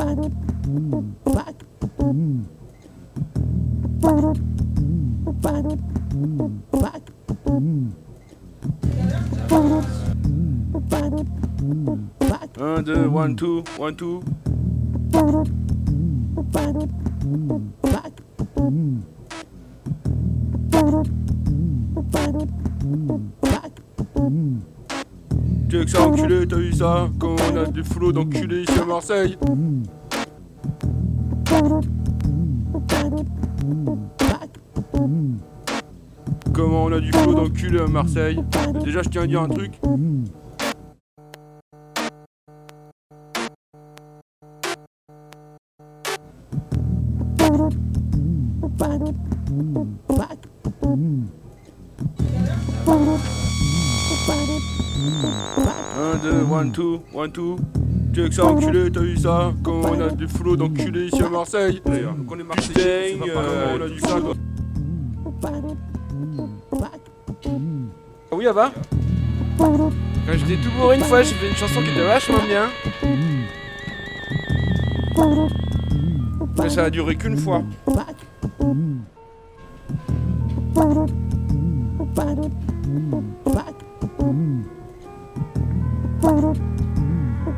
back, back, back, back, back, back. Un, deux, one, two, one, two. Back, back, back, back. que ça t'as vu ça Quand on a du flow d'enculé ici à Marseille. Comment on a du flow d'enculé à Marseille. Déjà, je tiens à dire un truc. 1, 2, 1, 2, 1, 2. Check ça, enculé, t'as vu ça Quand on a du flow d'enculé ici à Marseille. Donc on est Marseillais, euh, on a du ça quoi. Ah oui, Ava Quand j'étais tout bourré une fois, j'ai fait une chanson qui était vachement bien. Ça a duré qu'une fois.